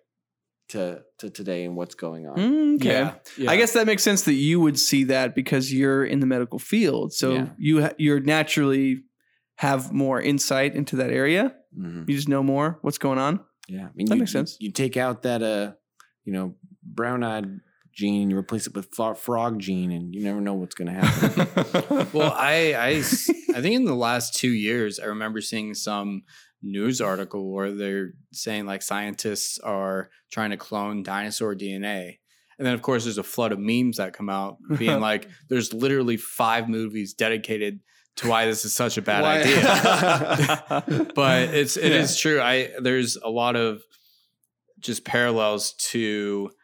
to to today and what's going on. Mm, okay. Yeah. yeah. I guess that makes sense that you would see that because you're in the medical field, so Yeah. you ha- you're naturally have more insight into that area. Mhm. You just know more what's going on. Yeah, I mean, That you, makes you- sense. You, take out that uh, you know, brown-eyed gene and you replace it with fro- frog gene, and you never know what's going to happen. well, i I think in the last two years, I remember seeing some news article where they're saying like scientists are trying to clone dinosaur DNA. And then, of course, there's a flood of memes that come out being like, there's literally five movies dedicated to why this is such a bad Why- idea. but it's it is Yeah. true. I there's a lot of just parallels to hu-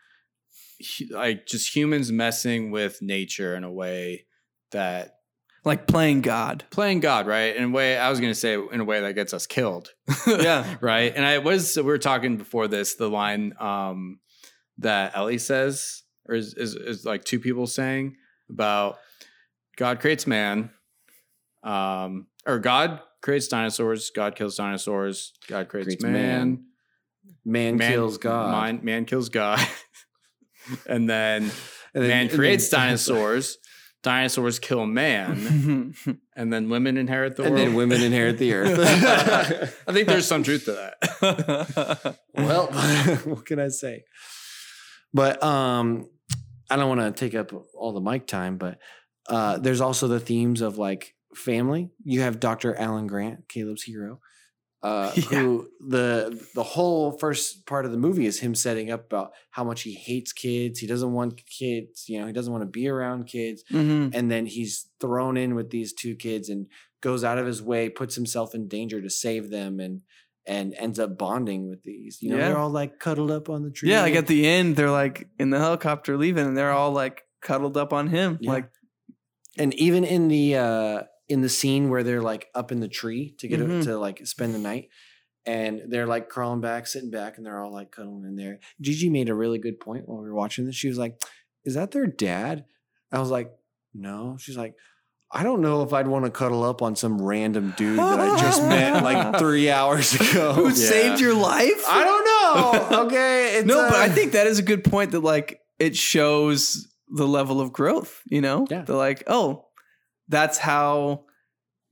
like just humans messing with nature in a way that like playing God. playing God, right? In a way, I was going to say in a way that gets us killed. Yeah. right. And I was we were talking before this the line um, that Ellie says, or is, is is like two people saying about God creates man, um, or God creates dinosaurs, God kills dinosaurs, God creates, Creates man, man. Man, kills God. man, man kills God, and then And then- man and then- creates dinosaurs. Dinosaurs kill man, and then women inherit the and world. then women inherit the earth. I think there's some truth to that. well, what can I say? But um, I don't want to take up all the mic time, but uh, there's also the themes of like family. You have Dr. Alan Grant, Caleb's hero, uh, Yeah. who the the whole first part of the movie is him setting up about how much he hates kids. He doesn't want kids. You know, he doesn't want to be around kids. Mhm. And then he's thrown in with these two kids and goes out of his way, puts himself in danger to save them, and and ends up bonding with these. You know, Yeah. they're all like cuddled up on the tree. Yeah, like at the end, they're like in the helicopter leaving, and they're all like cuddled up on him. Yeah. Like, and even in the uh in the scene where they're like up in the tree to get Mhm. to like spend the night and they're like crawling back sitting back and they're all like cuddling in there gigi made a really good point while we were watching this she was like is that their dad i was like no she's like I don't know if I'd want to cuddle up on some random dude that I just met like three hours ago. who Yeah. saved your life? I don't know. Okay. It's, no, but I uh, think that is a good point that like it shows the level of growth, you know? Yeah. They're like, oh, that's how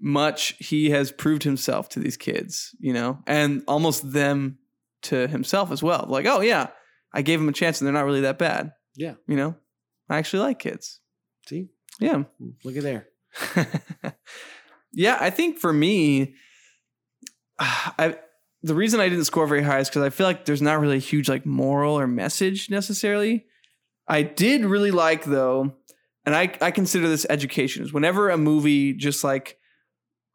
much he has proved himself to these kids, you know, and almost them to himself as well. Like, oh, yeah, I gave him a chance and they're not really that bad. Yeah. You know, I actually like kids. See, Yeah. look at there. yeah, I think for me, I the reason I didn't score very high is because I feel like there's not really a huge like moral or message necessarily. I did really like though, and I I consider this education is whenever a movie just like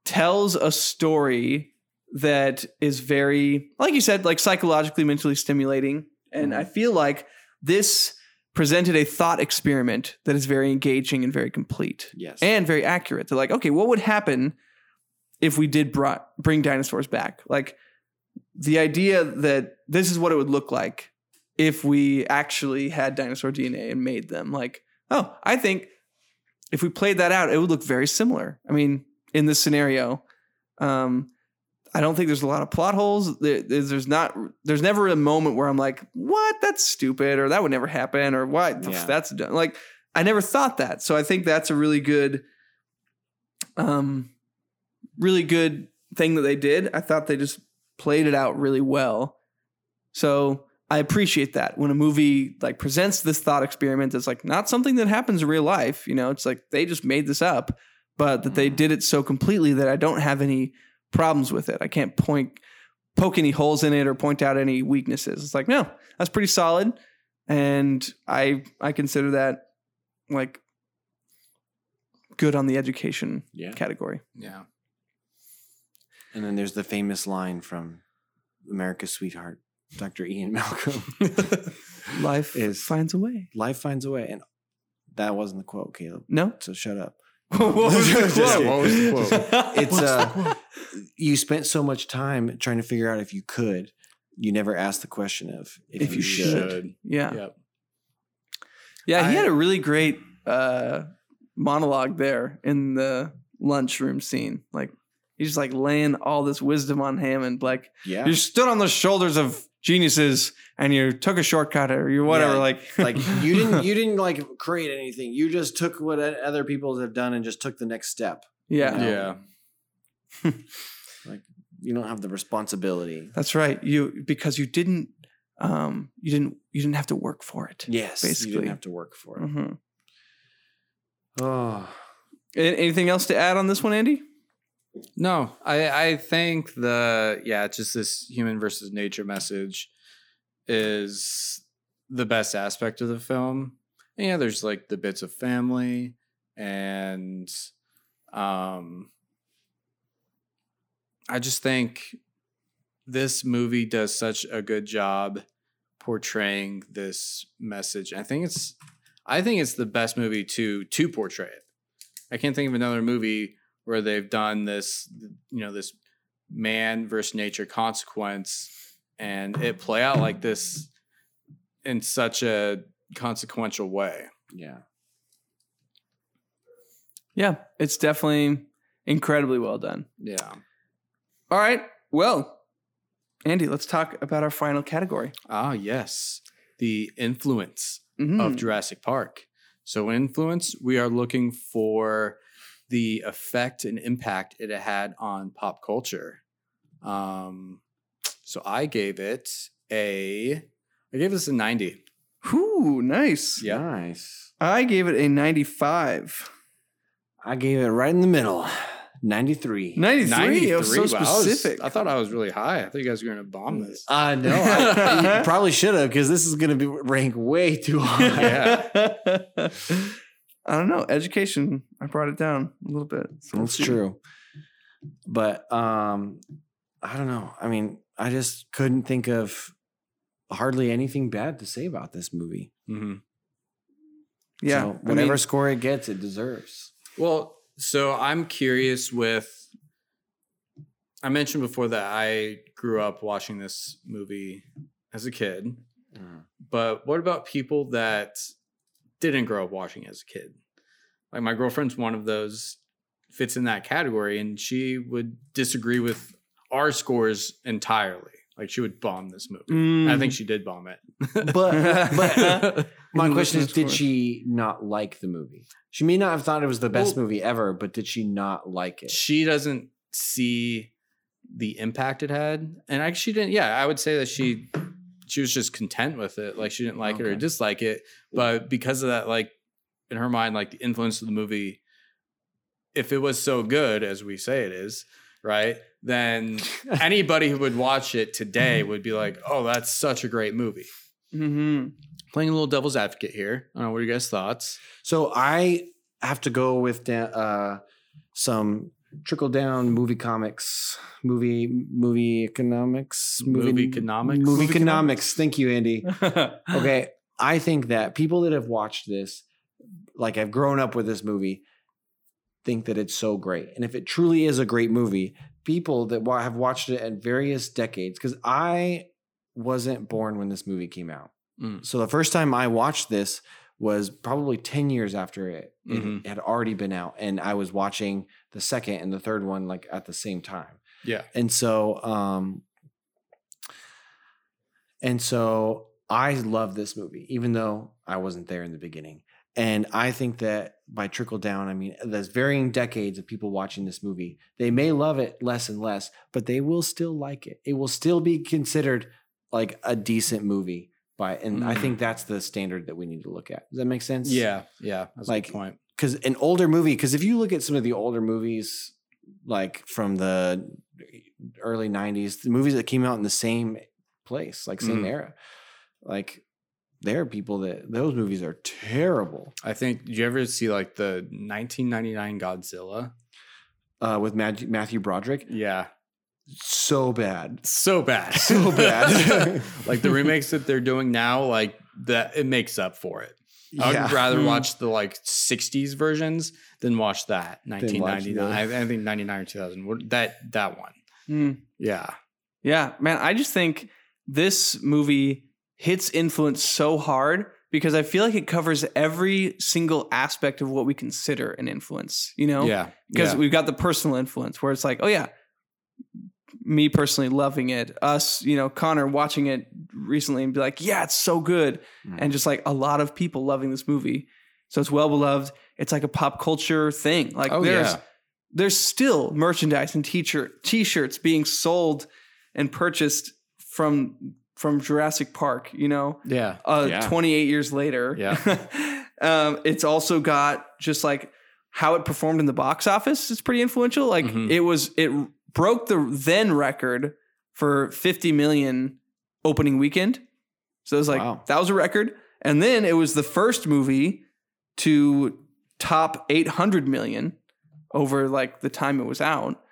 tells a story that is very like you said like psychologically mentally stimulating and mm-hmm. i feel like this presented a thought experiment that is very engaging and very complete Yes. and very accurate. They're like, okay, what would happen if we did brought, bring dinosaurs back? Like the idea that this is what it would look like if we actually had dinosaur DNA and made them. Like, oh, I think if we played that out, it would look very similar. I mean, in this scenario, um, I don't think there's a lot of plot holes. There's, there's not. There's never a moment where I'm like, "What? That's stupid," or "That would never happen," or "Why? Yeah. That's dumb." Like, I never thought that. So I think that's a really good, um, really good thing that they did. I thought they just played it out really well. So I appreciate that when a movie like presents this thought experiment that's like not something that happens in real life. You know, it's like they just made this up, but that they mm. did it so completely that I don't have any problems with it. I can't point poke any holes in it or point out any weaknesses. It's like, no, that's pretty solid. And I I consider that like good on the education yeah. category. Yeah. And then there's the famous line from America's Sweetheart, Dr. Ian Malcolm. Life Is- finds a way. Life finds a way. And that wasn't the quote, Caleb. No? So shut up. what was the quote? What was the quote? It's uh you spent so much time trying to figure out if you could. You never asked the question of if, If you, you should. Yeah. Yep. Yeah, he I- had a really great uh, monologue there in the lunchroom scene. Like he's just like laying all this wisdom on him, and like Yeah. you stood on the shoulders of geniuses, and you took a shortcut, or you whatever. Yeah, like, like you didn't you didn't like create anything. You just took what other people have done and just took the next step. yeah, Yeah. like You don't have the responsibility. that's right. You because you didn't, um, you didn't, you didn't have to work for it. Yes. basically You didn't have to work for it. Mhm. Oh. Anything else to add on this one, Andy? No, I I think the yeah, just this human versus nature message is the best aspect of the film. And yeah, there's like the bits of family and Um, I just think this movie does such a good job portraying this message. I think it's I think it's the best movie to to portray it. I can't think of another movie where they've done this, you know, this man versus nature consequence and it play out like this in such a consequential way. Yeah. Yeah, it's definitely incredibly well done. Yeah. All right. Well, Andy, let's talk about our final category. Ah, yes. The influence Mhm. of Jurassic Park. So, influence, we are looking for the effect and impact it had on pop culture. Um, so I gave it a, I gave this a 90. Whew, nice. Yeah. Nice. I gave it a 95. I gave it right in the middle. 93. 93. It was so 93. Wow, I was- specific. I, thought I was really high. I thought you guys were going to bomb this. Uh no, I, you probably should have because this is going to be ranked way too high. Yeah. I don't know. Education. I brought it down a little bit. So we'll That's true. But um I don't know. I mean, I just couldn't think of hardly anything bad to say about this movie. Mm-hmm. Yeah. So I whatever mean, score it gets, it deserves. Well, so I'm curious with. I mentioned before that I grew up watching this movie as a kid, but what about people that didn't grow up watching as a kid? Like my girlfriend's one of those fits in that category, and she would disagree with our scores entirely. Like she would bomb this movie. mm, I think she did bomb it. But but my question is, did she not like the movie? She may not have thought it was the best Well- movie ever, but did she not like it? she doesn't see the impact it had and I, she didn't yeah i would say that she she was just content with it like she didn't like it or dislike it but because of that like in her mind like the influence of the movie if it was so good as we say it is right then anybody who would watch it today would be like oh that's such a great movie. Mhm. playing a little devil's advocate here i don't know what are your guys thoughts? So I have to go with da- uh, some trickle down movie comics, movie movie economics, Movie economics? movie Movie economics. Thank you, Andy. Okay, I think that people that have watched this, like I've grown up with this movie, think that it's so great. And if it truly is a great movie, people that have watched it at various decades, because I wasn't born when this movie came out. Mm. So the first time I watched this was probably 10 years after it, it Mhm. had already been out. And I was watching the second and the third one like at the same time. yeah And so, um, and so I love this movie, even though I wasn't there in the beginning. And I think that by trickle down, I mean, there's varying decades of people watching this movie. They may love it less and less, but they will still like it. It will still be considered like a decent movie by, and I Mm. think that's the standard that we need to look at. Does that make sense? yeah yeah that's a Like, point because an older movie because if you look at some of the older movies like from the early 90s the movies that came out in the same place like same Mhm. era like there are people that those movies are terrible I think. Did you ever see like the 1999 Godzilla? uh, with Matthew, Matthew Broderick Yeah, so bad so bad, So bad. like the remakes that they're doing now, like that, it makes up for it. I would rather Mm. watch the like 60s versions than watch that 1999. the- I, I think 99 or 2000. That that one. Mm. Yeah, Yeah, man, I just think this movie hits influence so hard because I feel like it covers every single aspect of what we consider an influence, you know? yeah, Because yeah. we've got the personal influence where it's like, oh yeah, me personally loving it, us, you know, Connor watching it recently and be like, yeah, it's so good. Mm. And just like a lot of people loving this movie. So it's well beloved. It's like a pop culture thing. Like oh there's yeah, there's still merchandise and t-shirt t-shirts being sold and purchased from from Jurassic Park, you know, yeah, uh, Yeah. 28 years later. Yeah. um, it's also got just like how it performed in the box office is pretty influential. Like Mhm. it was, it broke the then record for 50 million opening weekend. So it was like, Wow. that was a record. And then it was the first movie to top 800 million over like the time it was out.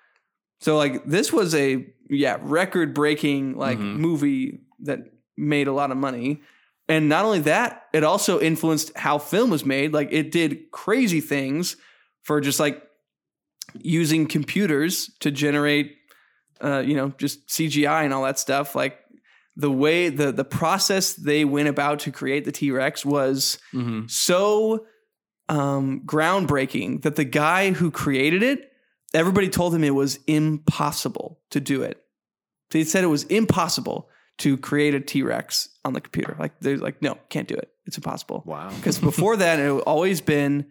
So like this was a yeah record breaking like Mhm. movie that made a lot of money. And not only that, it also influenced how film was made. Like it did crazy things for just like using computers to generate, uh, you know, just CGI and all that stuff. Like the way the the process they went about to create the T Rex was Mm-hmm. so um, groundbreaking that the guy who created it, everybody told him it was impossible to do it. They said it was impossible to create a T Rex on the computer. Like they're like, no, can't do it. It's impossible. Wow. Because before that, it had always been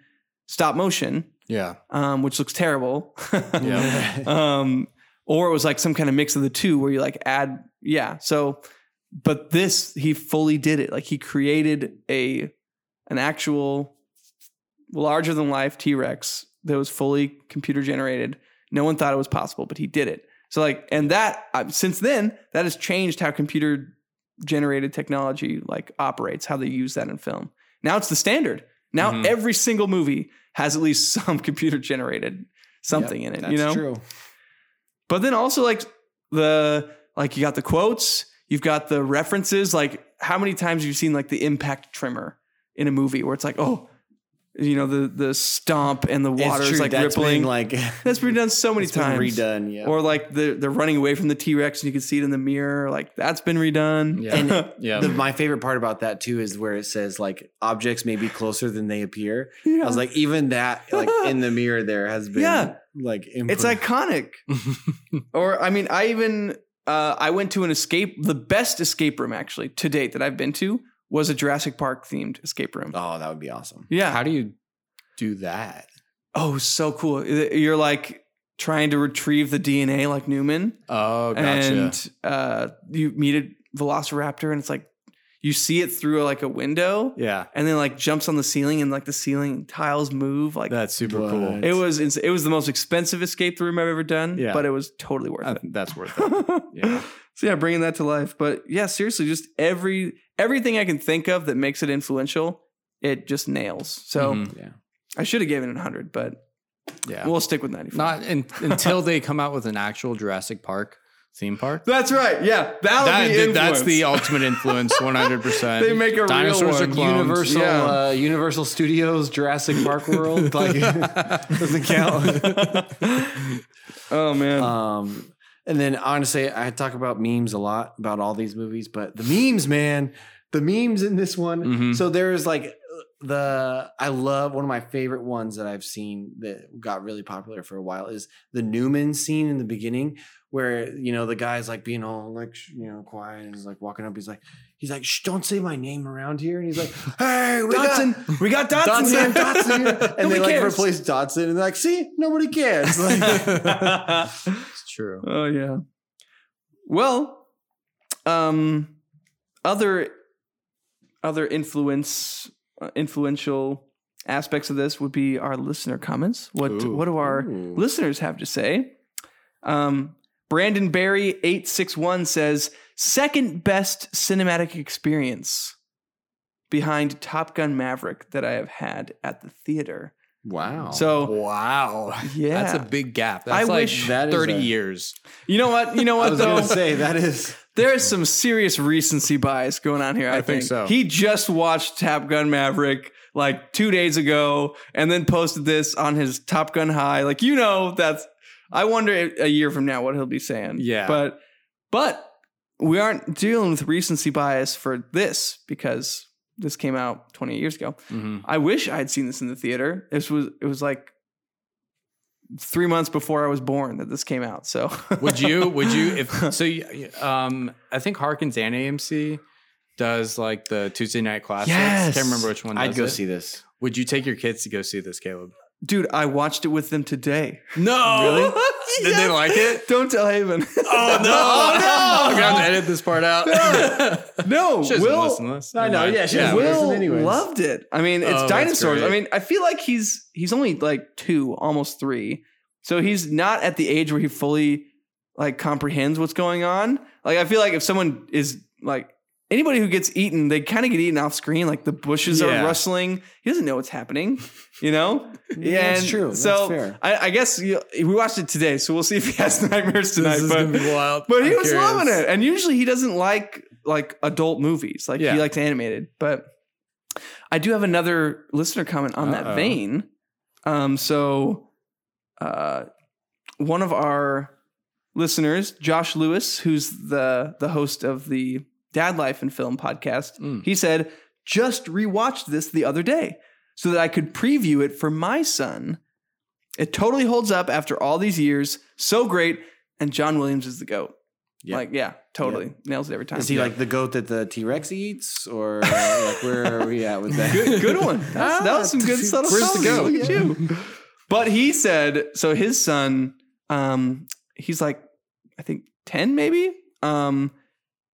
stop motion, Yeah. um, which looks terrible. Yeah. um, or it was like some kind of mix of the two where you like add, yeah. So, but this he fully did it. Like he created a an actual larger than life T Rex that was fully computer generated. No one thought it was possible, but he did it. So like, and that uh, since then that has changed how computer generated technology like operates, how they use that in film. Now it's the standard. Now Mhm. every single movie has at least some computer generated something in it. That's you know, true. but then also like the like you got the quotes, you've got the references. Like how many times have you seen like the impact tremor in a movie where it's like, oh, you know, the the stomp and the water is like That's rippling. been, like That's been done so many it's been times. redone. Yeah. Or like the they're running away from the T Rex and you can see it in the mirror. Like that's been redone. Yeah. And Yeah. the, my favorite part about that too is where it says like objects may be closer than they appear. Yeah. I was like, even that, like in the mirror, there has been Yeah. like It's iconic. or I mean, I even uh, I went to an escape. The best escape room actually to date that I've been to was a Jurassic Park themed escape room. oh, that would be awesome. Yeah. How do you do that? Oh, so cool. You're like trying to retrieve the DNA like Newman. Oh, gotcha. And uh, you meet a velociraptor and it's like you see it through like a window yeah. and then like jumps on the ceiling and like the ceiling tiles move. Like That's super What? cool. it was ins- it was the most expensive escape room I've ever done, Yeah. but it was totally worth Uh, it. that's worth it. Yeah. so yeah, bringing that to life. But yeah, seriously, just every everything I can think of that makes it influential, it just nails. So Mhm. Yeah. I should have given it 100, but Yeah. we'll stick with 95. Not in, until they come out with an actual Jurassic Park theme park. That's right. Yeah, that'll That- be th- that's the ultimate influence, 100%. They make a real Dinosaurs one. are clones. Universal, Yeah. uh, Universal Studios, Jurassic Park World, like doesn't count. Oh man. Um, and then honestly, I talk about memes a lot about all these movies, but the memes, man, the memes in this one. Mhm. So there's like the I love one of my favorite ones that I've seen that got really popular for a while is the Newman scene in the beginning where you know the guy's like being all like sh- you know quiet and he's like walking up he's like he's like Shh, don't say my name around here and he's like hey we got Dodgson, we got Dodgson, Dodgson, here. Dodgson here. and they like cares. replace Dodgson and they're like see nobody cares like It's true. oh yeah. Well, um, other other influence influential aspects of this would be our listener comments. What Ooh. what do our Ooh. listeners have to say? Um, Brandon Barry eight six one says second best cinematic experience behind Top Gun Maverick that I have had at the theater. Wow So Wow. yeah, That's a big gap. I like wish- That is 30 a- years. you know what? You know what I what was though? gonna say that is There is some serious recency bias going on here. I, I think so. He just watched Top Gun Maverick like two days ago, and then posted this on his Top Gun High. Like you know, that's. I wonder a year from now what he'll be saying. Yeah. but but we aren't dealing with recency bias for this because this came out 28 years ago. Mhm. I wish I had seen this in the theater. This was it was like three months before I was born that this came out. So Would you, would you, if, so, you- um, I think Harkins and AMC does like the Tuesday night classics. Yes. Can't remember which one I'd go it. see this Would you take your kids to go see this, Caleb? Dude, I watched it with them today. No. Did they like it? Don't tell Haven. Oh no! Oh, I'm gonna have to oh, edit this part out. no, She Will, listen to this. I know, yeah, she doesn't Will loved it. I mean, it's Oh, dinosaurs. I mean, I feel like he's he's only like two, almost three. So he's not at the age where he fully like comprehends what's going on. Like I feel like if someone is like anybody who gets eaten, they kind of get eaten off screen. Like the bushes Yeah. are rustling. He doesn't know what's happening. You know. Yeah, that's true. That's So fair. I, I guess you, we watched it today, so we'll see if he has nightmares tonight. This is but be wild. but he I'm was curious. loving it, and usually he doesn't like like adult movies. Like Yeah. he likes animated. But I do have another listener comment on that Uh-oh. vein. Um, so uh, one of our listeners, Josh Lewis, who's the the host of the Dad Life and Film podcast, Mm. he said, "Just rewatched this the other day so that I could preview it for my son. It totally holds up after all these years. So great, and John Williams is the goat. Yeah. Like, yeah, totally nails it every time. Is he Yeah. like the goat that the T Rex eats, or like where are we at with that? good, good one. That's- that was some good subtle Where's the goat? Look at you. But he said so. His son, um, he's like, I think ten, maybe. Um,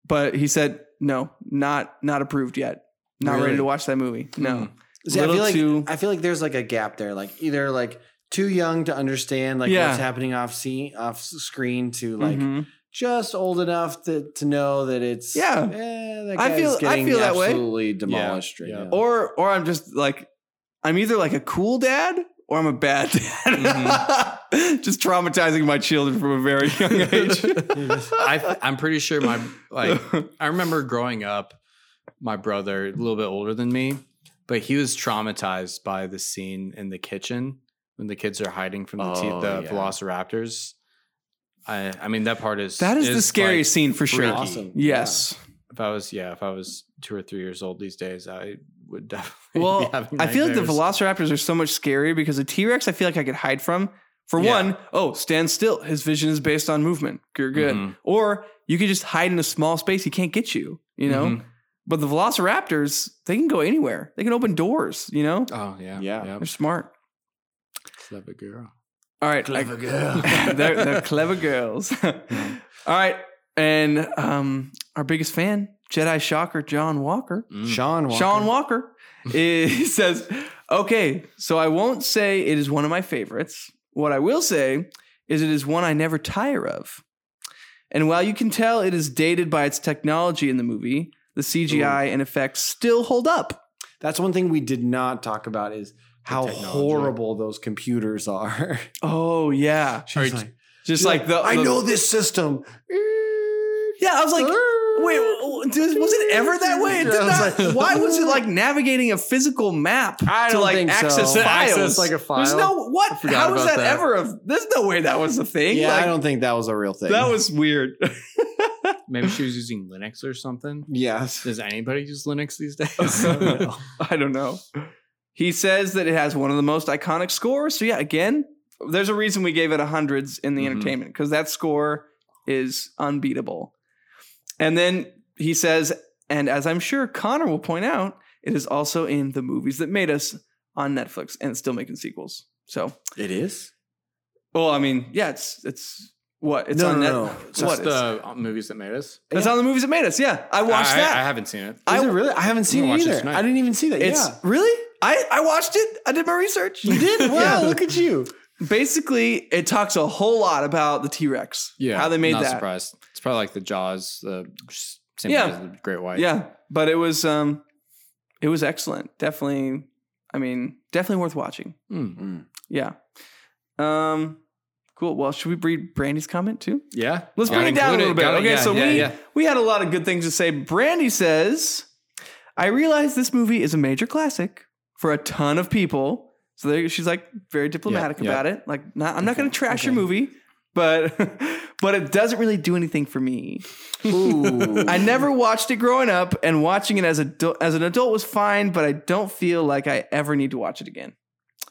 but he said no, not not approved yet. Not ready to watch that movie. No. Mm. See, I feel like too- I feel like there's like a gap there, like either like too young to understand like Yeah. what's happening off scene, off screen, to like Mhm. just old enough to, to know that it's Yeah. eh, that I guy's feel- I getting feel that way. absolutely demolished right yeah. now. Or or I'm just like, I'm either like a cool dad or I'm a bad dad. Mm-hmm. just traumatizing my children from a very young age. I, I'm pretty sure my like I remember growing up, my brother, a little bit older than me, but he was traumatized by the scene in the kitchen when the kids are hiding from the, te- Oh, the yeah. Velociraptors. I I mean that part is that is, the scariest like, scene for sure. Awesome. Yes. If I was yeah, if I was two or three years old these days, I would definitely. Well, be having I feel like the. Velociraptors are so much scarier because a T Rex, I feel like I could hide from. For Yeah. one, oh, stand still. His vision is based on movement. You're good. Mhm. Or you could just hide in a small space. He can't get you. You know. Mhm. But the Velociraptors, they can go anywhere. They can open doors. You know. Oh yeah, Yeah. They're smart. Clever girl. All right, Clever I- girl. they're, they're clever girls. All right, and um, our biggest fan, Jedi Shocker, John Walker. Mm. Sean Walker. Sean Walker he says, "Okay, so I won't say it is one of my favorites. What I will say is it is one I never tire of. And while you can tell it is dated by its technology in the movie, the CGI and effects still hold up. That's one thing we did not talk about is how horrible those computers are. Oh yeah, She's Are like, just she's like the I know this system. Yeah, I was like, wait, w- w- was it ever that way? It did Yeah, I was not- like- why was it like navigating a physical map I to like think so. access files? access, like, a There's no what? How was that, that. ever? A, there's no way that was a thing. Yeah, Like, I don't think that was a real thing. That was weird. Maybe she was using Linux or something. yes. Does anybody use Linux these days? I don't know. He says that it has one of the most iconic scores. So yeah, again, there's a reason we gave it a hundreds in the Mhm. entertainment because that score is unbeatable. And then he says, and as I'm sure Connor will point out, it is also in the movies that made us on Netflix, and it's still making sequels. So, It is. well, I mean, yeah, it's it's what it's No, on no, Net- no. What? the uh, movies that made us? It's on the movies that made us. Yeah, I watched I, that. I haven't seen it. Is I- it really? I haven't seen gonna it watch it either. I didn't even see that. It's yeah. really I I watched it. I did my research. You did? Wow, Yeah. look at you. Basically, it talks a whole lot about the T Rex. Yeah, how they made not that. Surprised. It's probably like the Jaws, the same Yeah. thing as the Great White. Yeah, but it was um, it was excellent. Definitely, I mean, definitely worth watching. Mm. Yeah. Um, cool. Well, should we read Brandy's comment too? yeah. Let's bring it down a little bit. Okay, yeah, so yeah, we yeah. we had a lot of good things to say. Brandy says, "I realize this movie is a major classic for a ton of people." So there, she's like very diplomatic yeah. about it. Like, not, I'm not going to trash your movie, but but it doesn't really do anything for me. Ooh. I never watched it growing up, and watching it as a as an adult was fine, but I don't feel like I ever need to watch it again.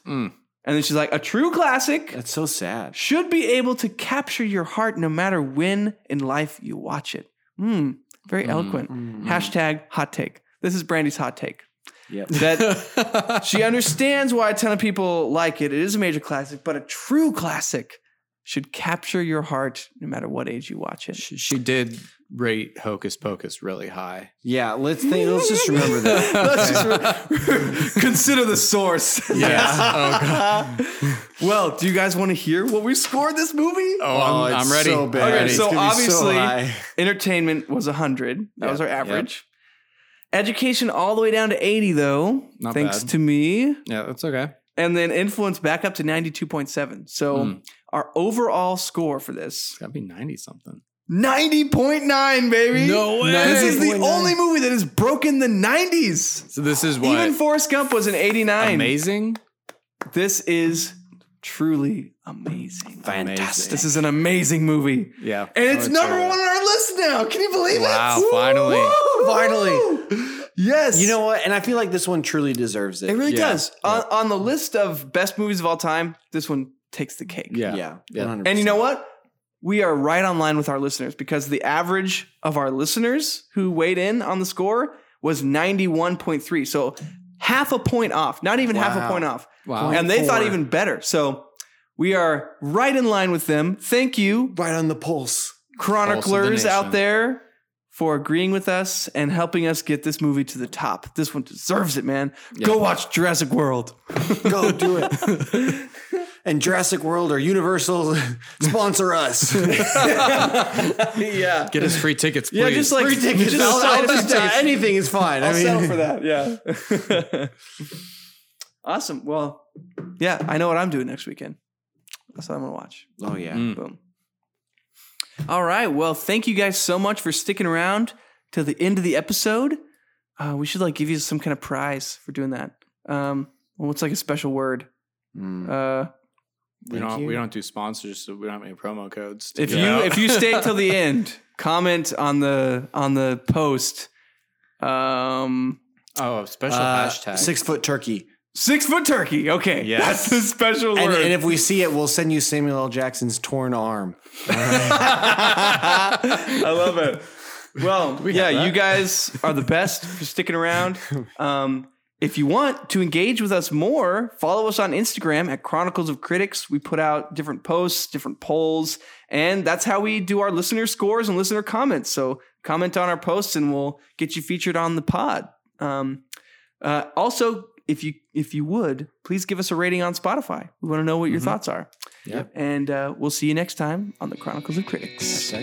Mm. And then she's like, "A true classic." That's so sad. should be able to capture your heart no matter when in life you watch it. Hmm, very Mm. eloquent. Mm. Hashtag hot take. This is Brandy's hot take. Yep. That she understands why a ton of people like it. It is a major classic, but a true classic should capture your heart no matter what age you watch it. she, she did rate Hocus Pocus really high. Yeah, let's think, let's just remember that. Let's just re- consider the source. Yeah. Oh, well, do you guys want to hear what we scored this movie? Oh, I'm, Oh, I'm ready. so bad. Okay, Ready. so It's so obviously- Entertainment was 100. That was our Yep, average. Education all the way down to 80 though, Not thanks bad. to me. Yeah, that's okay. And then influence back up to 92.7. So Hmm. our overall score for this It's gotta be ninety something. 90.9, baby. No way. This is the 90.9. only movie that has broken the 90s. So this is what Even Forrest Gump was an 89. amazing. This is truly amazing. Fantastic. This is an amazing movie. Yeah, And it's Oh, number one on our list now. Can you believe Wow, it? finally. Woo! Finally. Yes. You know what? And I feel like this one truly deserves it. it really Yeah. does. On, on the list of best movies of all time, this one takes the cake. Yeah, yeah. Yeah. 100%. And you know what? We are right on line with our listeners because the average of our listeners who weighed in on the score was 91.3. So half a point off, not even half a point off. Wow. And they thought even better. So we are right in line with them. Thank you, right on the pulse. chroniclers out there, for agreeing with us and helping us get this movie to the top. This one deserves it, man. Go watch Jurassic World. Go do it. and Jurassic World or Universal sponsor us. yeah. Get us free tickets, please. Yeah, just like Free tickets. just I'll- I'll just- effects. anything is fine. I'll I mean, settle for that. Yeah. awesome. Well, yeah, I know what I'm doing next weekend. That's what I'm gonna watch. Oh yeah. Mm. Boom. All right. Well, thank you guys so much for sticking around to the end of the episode. Uh, we should like give you some kind of prize for doing that. Um, well, what's like a special word? Mm. Uh, we don't you. we don't do sponsors, so we don't have any promo codes. to if you out. if you stay till the end, comment on the on the post. Um, oh, a special Uh, hashtag Six foot turkey. Six foot turkey. Okay, Yes. that's the special And, word. and if we see it, we'll send you Samuel L. Jackson's torn arm. I love it. Well, we yeah, you guys are the best for sticking around. Um, if you want to engage with us more, follow us on Instagram at Chronicles of Critics. We put out different posts, different polls, and that's how we do our listener scores and listener comments. So comment on our posts, and we'll get you featured on the pod. Um, uh, also, if you if you would, please give us a rating on Spotify. We want to know what your Mhm. thoughts are. Yep. And uh, we'll see you next time on the Chronicles of Critics.